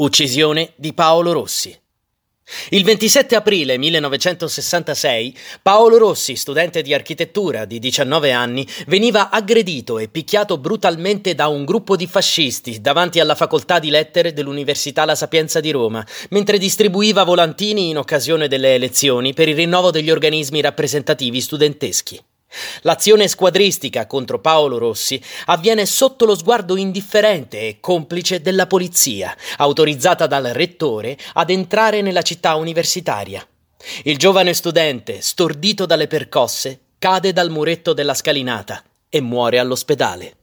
Uccisione di Paolo Rossi. Il 27 aprile 1966 Paolo Rossi, studente di architettura di 19 anni, veniva aggredito e picchiato brutalmente da un gruppo di fascisti davanti alla facoltà di lettere dell'Università La Sapienza di Roma, mentre distribuiva volantini in occasione delle elezioni per il rinnovo degli organismi rappresentativi studenteschi. L'azione squadristica contro Paolo Rossi avviene sotto lo sguardo indifferente e complice della polizia, autorizzata dal rettore ad entrare nella città universitaria. Il giovane studente, stordito dalle percosse, cade dal muretto della scalinata e muore all'ospedale.